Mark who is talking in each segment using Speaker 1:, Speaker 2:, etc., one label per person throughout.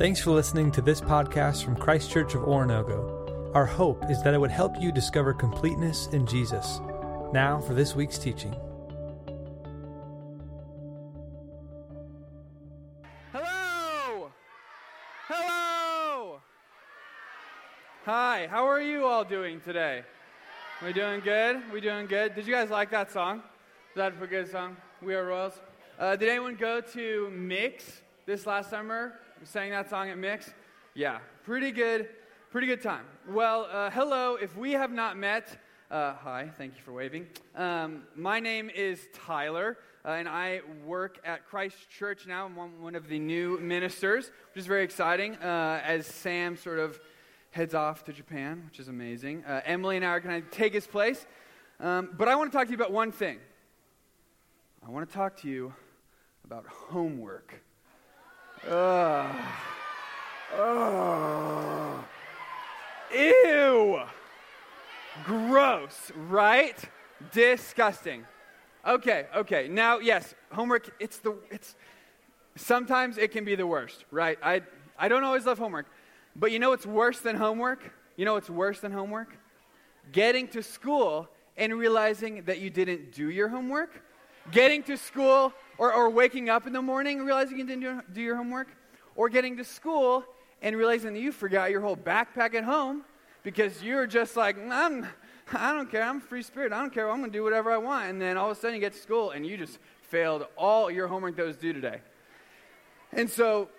Speaker 1: Thanks for listening to this podcast from Christ Church of Oronogo. Our hope is that it would help you discover completeness in Jesus. Now for this week's teaching.
Speaker 2: Hello! Hello! Hi, how are you all doing today? We doing good? We doing good? Did you guys like that song? Is that a good song? We Are Royals? Uh, did anyone go to Mix this last summer? Sang that song at Mix? Yeah, pretty good, pretty good time. Well, uh, hello. If we have not met, uh, hi, thank you for waving. Um, my name is Tyler, uh, and I work at Christ Church now. I'm one, one of the new ministers, which is very exciting uh, as Sam sort of heads off to Japan, which is amazing. Uh, Emily and I are going to take his place. Um, but I want to talk to you about one thing. I want to talk to you about homework. Ugh. Ew. Gross, right? Disgusting. Okay, okay. Now, yes, homework, it's the, it's, sometimes it can be the worst, right? I, I don't always love homework. But you know what's worse than homework? You know what's worse than homework? Getting to school and realizing that you didn't do your homework. Getting to school or, or waking up in the morning realizing you didn't do, do your homework. Or getting to school and realizing that you forgot your whole backpack at home because you're just like, I'm, I don't care. I'm a free spirit. I don't care. I'm going to do whatever I want. And then all of a sudden you get to school and you just failed all your homework that was due today. And so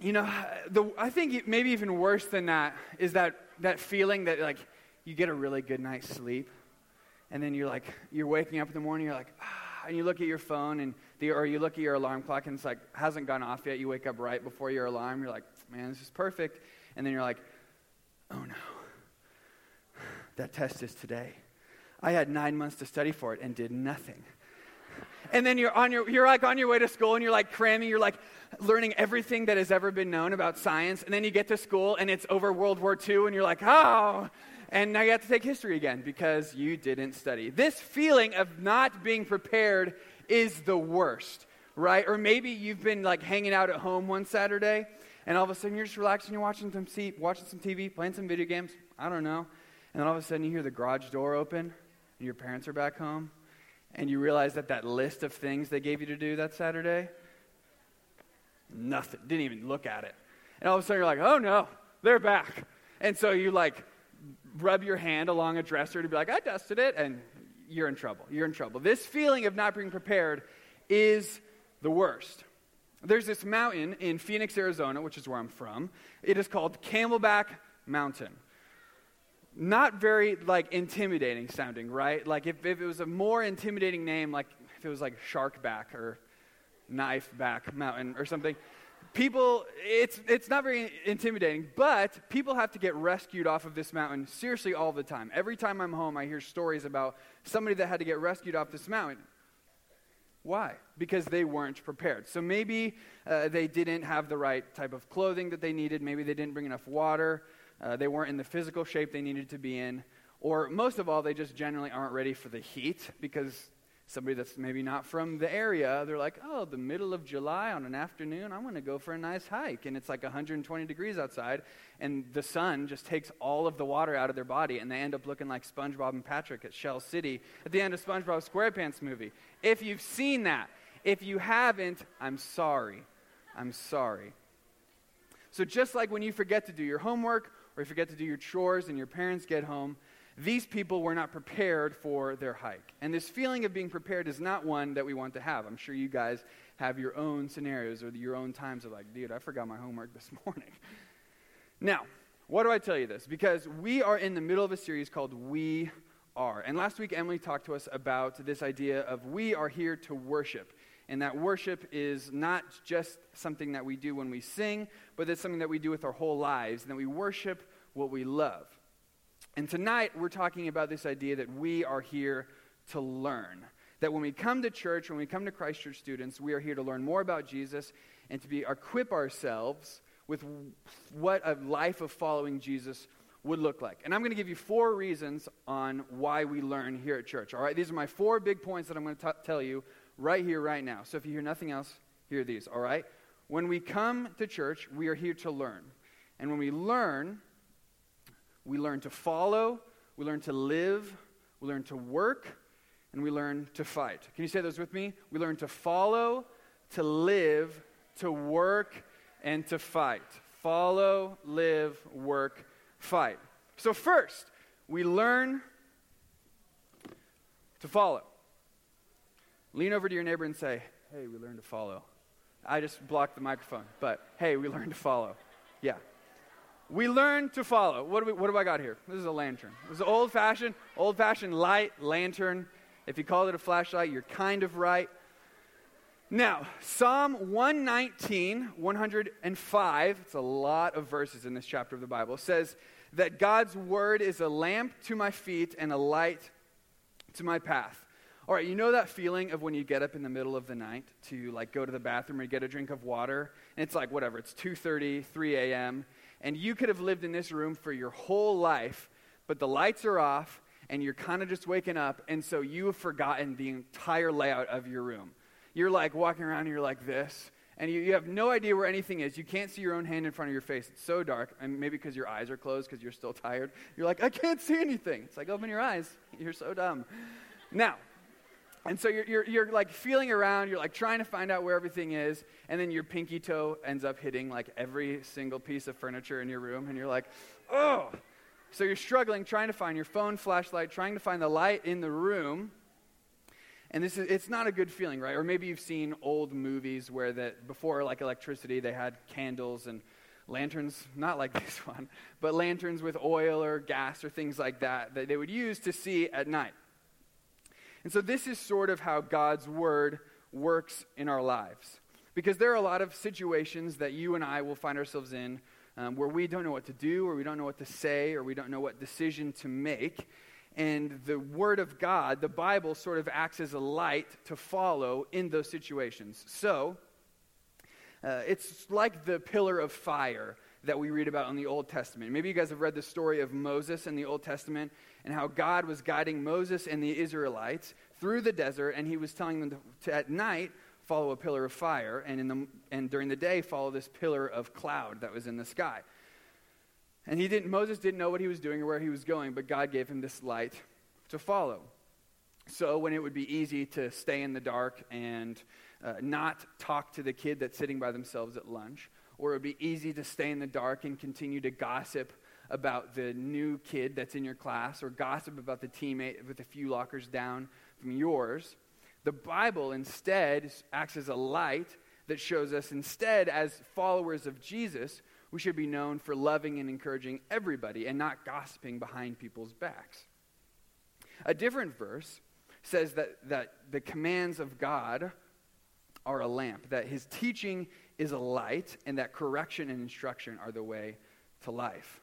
Speaker 2: you know, the, I think maybe even worse than that is that, that feeling that, like, you get a really good night's sleep, and then you're like, you're waking up in the morning, you're like, ah, and you look at your phone, and the, or you look at your alarm clock, and it's like, hasn't gone off yet. You wake up right before your alarm. You're like, man, this is perfect. And then you're like, oh no, that test is today. I had nine months to study for it and did nothing. And then you're on your, you're like on your way to school, and you're like cramming, you're like, learning everything that has ever been known about science, and then you get to school and it's over World War II, and you're like, oh, and now you have to take history again because you didn't study. This feeling of not being prepared is the worst, right? Or maybe you've been like hanging out at home one Saturday, and all of a sudden you're just relaxing, you're watching some, watching some TV, playing some video games, I don't know, and then all of a sudden you hear the garage door open, and your parents are back home, and you realize that that list of things they gave you to do that Saturday Nothing. Didn't even look at it. And all of a sudden you're like, oh no, they're back. And so you like rub your hand along a dresser to be like, I dusted it, and you're in trouble. You're in trouble. This feeling of not being prepared is the worst. There's this mountain in Phoenix, Arizona, which is where I'm from. It is called Camelback Mountain. Not very like intimidating sounding, right? Like if, if it was a more intimidating name, like if it was like Sharkback or knife back mountain or something. People, it's, it's not very intimidating, but people have to get rescued off of this mountain seriously all the time. Every time I'm home, I hear stories about somebody that had to get rescued off this mountain. Why? Because they weren't prepared. So maybe uh, they didn't have the right type of clothing that they needed. Maybe they didn't bring enough water. Uh, they weren't in the physical shape they needed to be in. Or most of all, they just generally aren't ready for the heat because somebody that's maybe not from the area, they're like, oh, the middle of July on an afternoon, I'm going to go for a nice hike. And it's like 120 degrees outside, and the sun just takes all of the water out of their body, and they end up looking like SpongeBob and Patrick at Shell City at the end of SpongeBob SquarePants movie. If you've seen that, if you haven't, I'm sorry. I'm sorry. So, just like when you forget to do your homework or you forget to do your chores and your parents get home, these people were not prepared for their hike. And this feeling of being prepared is not one that we want to have. I'm sure you guys have your own scenarios or your own times of like, dude, I forgot my homework this morning. Now, why do I tell you this? Because we are in the middle of a series called We Are. And last week, Emily talked to us about this idea of we are here to worship. And that worship is not just something that we do when we sing, but it's something that we do with our whole lives, and that we worship what we love. And tonight, we're talking about this idea that we are here to learn. That when we come to church, when we come to Christ Church students, we are here to learn more about Jesus and to be equip ourselves with what a life of following Jesus would look like. And I'm going to give you four reasons on why we learn here at church. All right, these are my four big points that I'm going to t- tell you right here, right now. So if you hear nothing else, hear these. All right, when we come to church, we are here to learn. And when we learn, we learn to follow, we learn to live, we learn to work, and we learn to fight. Can you say those with me? We learn to follow, to live, to work, and to fight. Follow, live, work, fight. So, first, we learn to follow. Lean over to your neighbor and say, Hey, we learn to follow. I just blocked the microphone, but hey, we learn to follow. Yeah. We learn to follow. What do, we, what do I got here? This is a lantern. This is old fashioned, old fashioned light lantern. If you call it a flashlight, you're kind of right. Now, Psalm 119, 105, it's a lot of verses in this chapter of the Bible, says that God's word is a lamp to my feet and a light to my path. All right, you know that feeling of when you get up in the middle of the night to like go to the bathroom or get a drink of water, and it's like whatever, it's 2:30, 3 a.m., and you could have lived in this room for your whole life, but the lights are off and you're kind of just waking up, and so you have forgotten the entire layout of your room. You're like walking around and you're like this, and you, you have no idea where anything is. You can't see your own hand in front of your face. It's so dark, and maybe because your eyes are closed because you're still tired. You're like, I can't see anything. It's like, open your eyes. You're so dumb. Now, and so you're, you're, you're, like feeling around, you're like trying to find out where everything is, and then your pinky toe ends up hitting like every single piece of furniture in your room, and you're like, oh. So you're struggling, trying to find your phone flashlight, trying to find the light in the room. And this is, it's not a good feeling, right? Or maybe you've seen old movies where that before like electricity, they had candles and lanterns, not like this one, but lanterns with oil or gas or things like that that they would use to see at night. And so, this is sort of how God's word works in our lives. Because there are a lot of situations that you and I will find ourselves in um, where we don't know what to do, or we don't know what to say, or we don't know what decision to make. And the Word of God, the Bible, sort of acts as a light to follow in those situations. So, uh, it's like the pillar of fire that we read about in the Old Testament. Maybe you guys have read the story of Moses in the Old Testament and how God was guiding Moses and the Israelites through the desert, and he was telling them to, to at night follow a pillar of fire, and, in the, and during the day follow this pillar of cloud that was in the sky. And he didn't, Moses didn't know what he was doing or where he was going, but God gave him this light to follow. So when it would be easy to stay in the dark and uh, not talk to the kid that's sitting by themselves at lunch, or it would be easy to stay in the dark and continue to gossip about the new kid that's in your class, or gossip about the teammate with a few lockers down from yours. The Bible instead acts as a light that shows us instead, as followers of Jesus, we should be known for loving and encouraging everybody and not gossiping behind people's backs. A different verse says that, that the commands of God are a lamp, that his teaching is a light, and that correction and instruction are the way to life.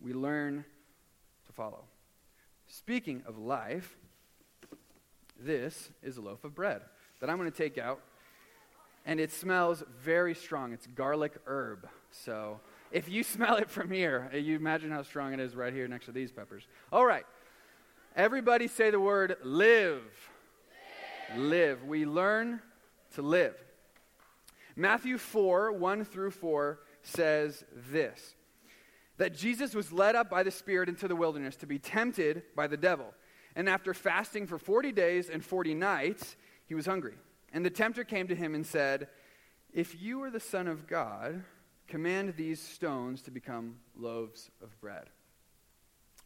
Speaker 2: We learn to follow. Speaking of life, this is a loaf of bread that I'm going to take out, and it smells very strong. It's garlic herb. So if you smell it from here, you imagine how strong it is right here next to these peppers. All right. Everybody say the word live. Live. live. We learn to live. Matthew 4 1 through 4 says this that Jesus was led up by the Spirit into the wilderness to be tempted by the devil. And after fasting for 40 days and 40 nights, he was hungry. And the tempter came to him and said, If you are the Son of God, command these stones to become loaves of bread.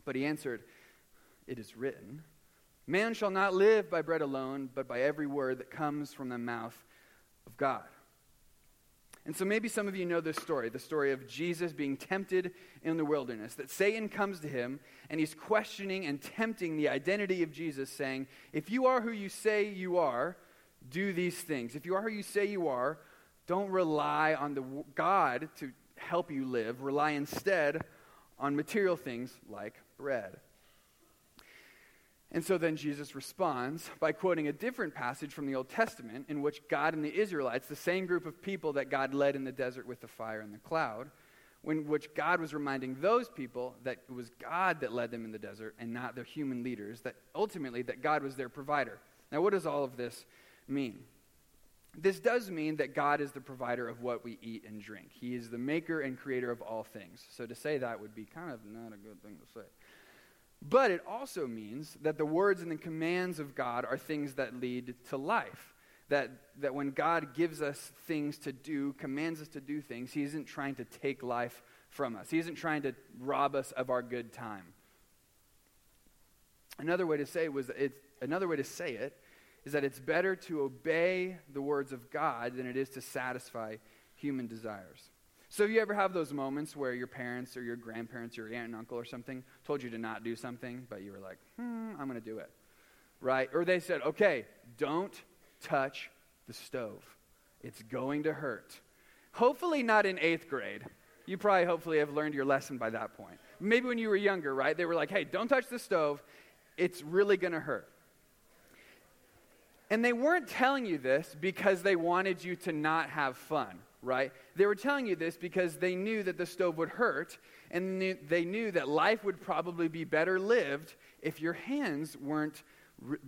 Speaker 2: But he answered, It is written, Man shall not live by bread alone, but by every word that comes from the mouth of God. And so maybe some of you know this story the story of Jesus being tempted in the wilderness. That Satan comes to him and he's questioning and tempting the identity of Jesus, saying, If you are who you say you are, do these things. If you are who you say you are, don't rely on the God to help you live. Rely instead on material things like bread. And so then Jesus responds by quoting a different passage from the Old Testament in which God and the Israelites, the same group of people that God led in the desert with the fire and the cloud, in which God was reminding those people that it was God that led them in the desert and not their human leaders, that ultimately that God was their provider. Now, what does all of this mean? this does mean that God is the provider of what we eat and drink. He is the maker and creator of all things. So to say that would be kind of not a good thing to say. But it also means that the words and the commands of God are things that lead to life. That, that when God gives us things to do, commands us to do things, He isn't trying to take life from us. He isn't trying to rob us of our good time. Another way to say it was it's, another way to say it is that it's better to obey the words of God than it is to satisfy human desires. So, you ever have those moments where your parents or your grandparents or your aunt and uncle or something told you to not do something, but you were like, hmm, I'm going to do it? Right? Or they said, okay, don't touch the stove, it's going to hurt. Hopefully, not in eighth grade. You probably, hopefully, have learned your lesson by that point. Maybe when you were younger, right? They were like, hey, don't touch the stove, it's really going to hurt. And they weren't telling you this because they wanted you to not have fun, right? They were telling you this because they knew that the stove would hurt, and they knew that life would probably be better lived if your hands weren't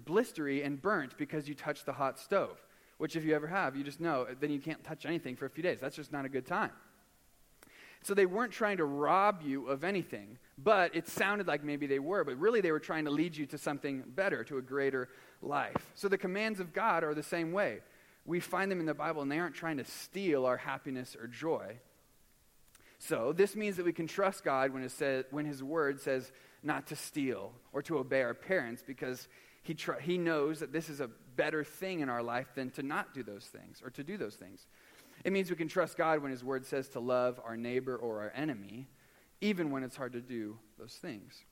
Speaker 2: blistery and burnt because you touched the hot stove. Which, if you ever have, you just know then you can't touch anything for a few days. That's just not a good time. So they weren't trying to rob you of anything, but it sounded like maybe they were, but really they were trying to lead you to something better, to a greater life. So the commands of God are the same way. We find them in the Bible, and they aren't trying to steal our happiness or joy. So this means that we can trust God when, says, when His word says not to steal or to obey our parents because he, tr- he knows that this is a better thing in our life than to not do those things or to do those things. It means we can trust God when His Word says to love our neighbor or our enemy, even when it's hard to do those things.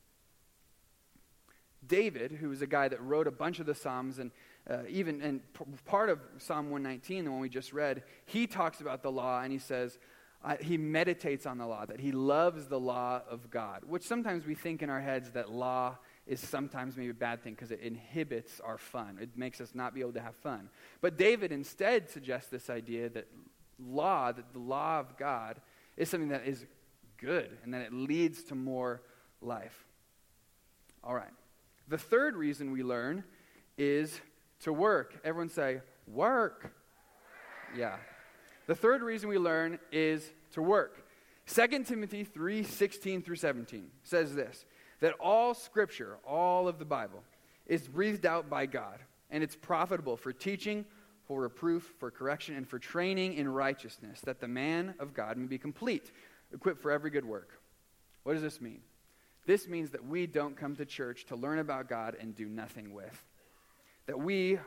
Speaker 2: David, who was a guy that wrote a bunch of the Psalms, and uh, even and p- part of Psalm 119, the one we just read, he talks about the law and he says, uh, he meditates on the law, that he loves the law of God, which sometimes we think in our heads that law is sometimes maybe a bad thing because it inhibits our fun. It makes us not be able to have fun. But David instead suggests this idea that law, that the law of God, is something that is good and that it leads to more life. All right. The third reason we learn is to work. Everyone say, work. Yeah. The third reason we learn is to work. 2 Timothy 3 16 through 17 says this that all scripture, all of the Bible, is breathed out by God, and it's profitable for teaching, for reproof, for correction, and for training in righteousness, that the man of God may be complete, equipped for every good work. What does this mean? This means that we don't come to church to learn about God and do nothing with. That we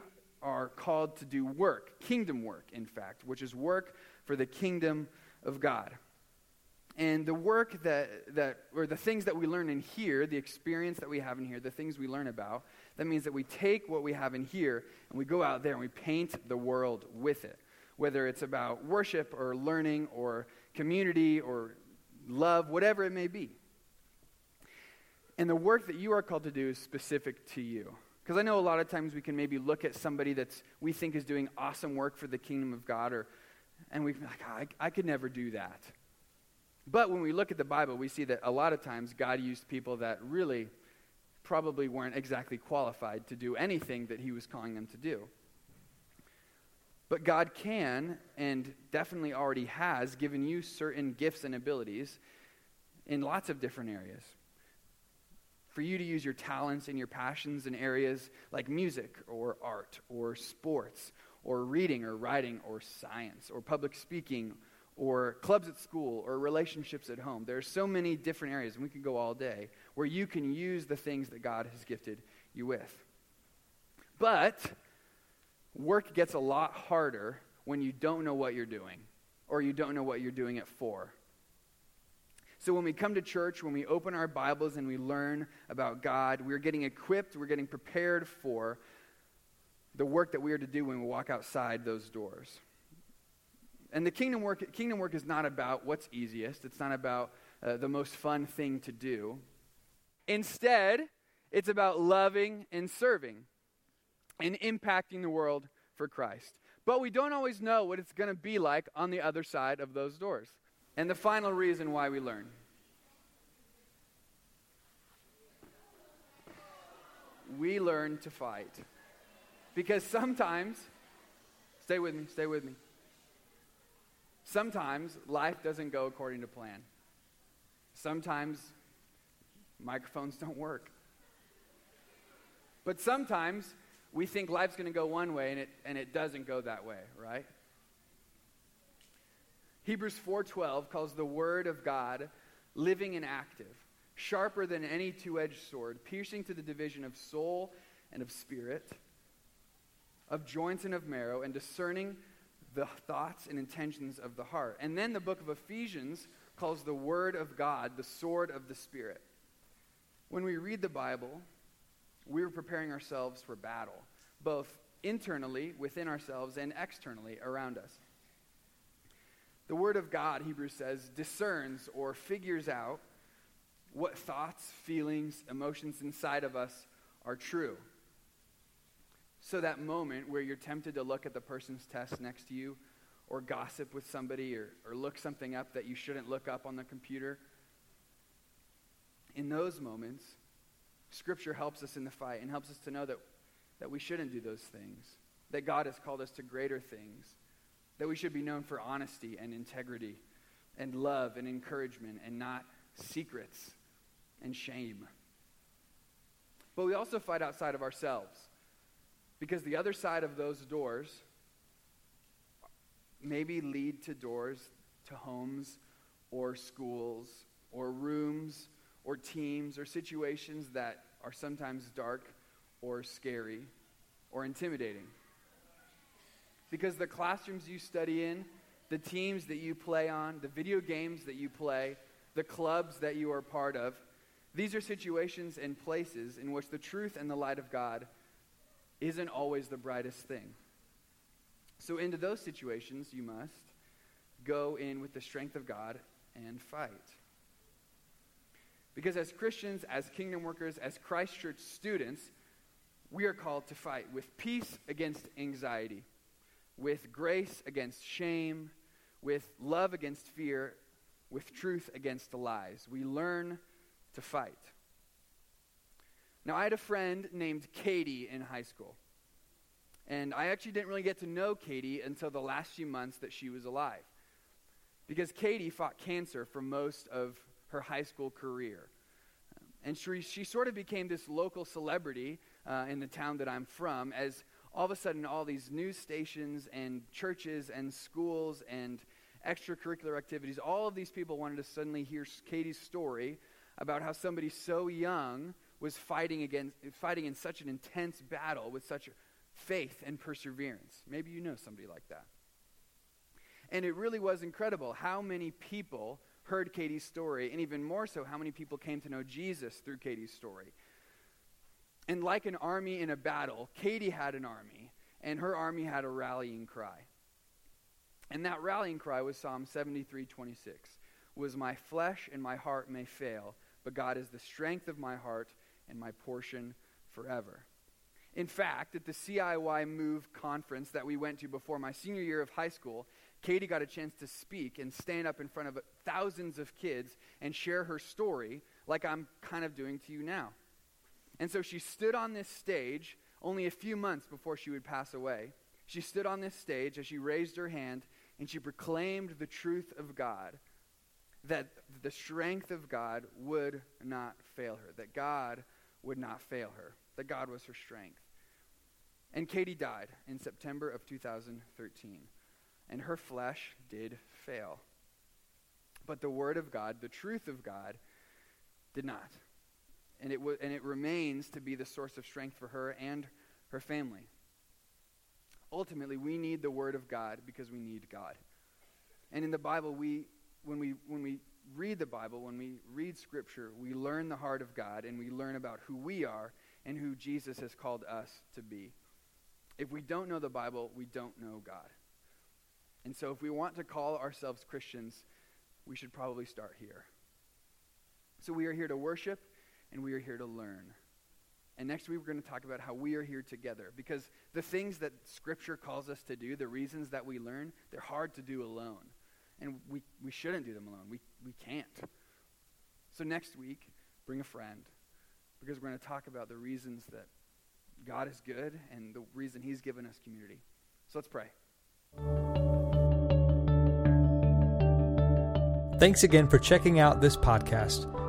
Speaker 2: are called to do work, kingdom work, in fact, which is work for the kingdom of God. And the work that, that, or the things that we learn in here, the experience that we have in here, the things we learn about, that means that we take what we have in here and we go out there and we paint the world with it. Whether it's about worship or learning or community or love, whatever it may be. And the work that you are called to do is specific to you. Because I know a lot of times we can maybe look at somebody that we think is doing awesome work for the kingdom of God, or, and we like, oh, I, I could never do that. But when we look at the Bible, we see that a lot of times God used people that really probably weren't exactly qualified to do anything that He was calling them to do. But God can, and definitely already has, given you certain gifts and abilities in lots of different areas. For you to use your talents and your passions in areas like music or art or sports or reading or writing or science or public speaking or clubs at school or relationships at home. There are so many different areas, and we could go all day, where you can use the things that God has gifted you with. But work gets a lot harder when you don't know what you're doing or you don't know what you're doing it for. So when we come to church, when we open our Bibles and we learn about God, we're getting equipped, we're getting prepared for the work that we are to do when we walk outside those doors. And the kingdom work, kingdom work is not about what's easiest, it's not about uh, the most fun thing to do. Instead, it's about loving and serving and impacting the world for Christ. But we don't always know what it's going to be like on the other side of those doors. And the final reason why we learn we learn to fight. Because sometimes, Stay with me, stay with me. Sometimes life doesn't go according to plan. Sometimes microphones don't work. But sometimes we think life's going to go one way and it, and it doesn't go that way, right? Hebrews 4:12 calls the word of God living and active, sharper than any two-edged sword, piercing to the division of soul and of spirit, of joints and of marrow, and discerning the thoughts and intentions of the heart. And then the book of Ephesians calls the word of God the sword of the spirit. When we read the Bible, we're preparing ourselves for battle, both internally within ourselves and externally around us. The Word of God, Hebrews says, discerns or figures out what thoughts, feelings, emotions inside of us are true. So that moment where you're tempted to look at the person's test next to you, or gossip with somebody, or, or look something up that you shouldn't look up on the computer, in those moments, Scripture helps us in the fight and helps us to know that, that we shouldn't do those things, that God has called us to greater things, that we should be known for honesty and integrity and love and encouragement and not secrets and shame. But we also fight outside of ourselves because the other side of those doors maybe lead to doors to homes or schools or rooms or teams or situations that are sometimes dark or scary or intimidating. Because the classrooms you study in, the teams that you play on, the video games that you play, the clubs that you are part of, these are situations and places in which the truth and the light of God isn't always the brightest thing. So, into those situations, you must go in with the strength of God and fight. Because as Christians, as kingdom workers, as Christ Church students, we are called to fight with peace against anxiety, with grace against shame, with love against fear, with truth against the lies. We learn to fight. Now, I had a friend named Katie in high school. And I actually didn't really get to know Katie until the last few months that she was alive. Because Katie fought cancer for most of her high school career. And she, she sort of became this local celebrity uh, in the town that I'm from as all of a sudden all these news stations and churches and schools and extracurricular activities, all of these people wanted to suddenly hear Katie's story about how somebody so young was fighting against fighting in such an intense battle with such faith and perseverance. Maybe you know somebody like that. And it really was incredible how many people heard Katie's story, and even more so, how many people came to know Jesus through Katie's story. And like an army in a battle, Katie had an army, and her army had a rallying cry. And that rallying cry was Psalm 73 26. Was my flesh and my heart may fail, but God is the strength of my heart and my portion forever. In fact, at the CIY Move conference that we went to before my senior year of high school, Katie got a chance to speak and stand up in front of thousands of kids and share her story like I'm kind of doing to you now. And so she stood on this stage only a few months before she would pass away. She stood on this stage as she raised her hand and she proclaimed the truth of God that the strength of God would not fail her, that God would not fail her, that God was her strength. And Katie died in September of 2013 and her flesh did fail. But the Word of God, the truth of God, did not. And it, w- and it remains to be the source of strength for her and her family. Ultimately, we need the Word of God because we need God. And in the Bible, we, when, we, when we read the Bible, when we read Scripture, we learn the heart of God and we learn about who we are and who Jesus has called us to be. If we don't know the Bible, we don't know God. And so, if we want to call ourselves Christians, we should probably start here. So, we are here to worship and we are here to learn. And next week, we're going to talk about how we are here together. Because the things that Scripture calls us to do, the reasons that we learn, they're hard to do alone. And we, we shouldn't do them alone. We, we can't. So, next week, bring a friend. Because we're going to talk about the reasons that God is good and the reason He's given us community. So, let's pray.
Speaker 1: Thanks again for checking out this podcast.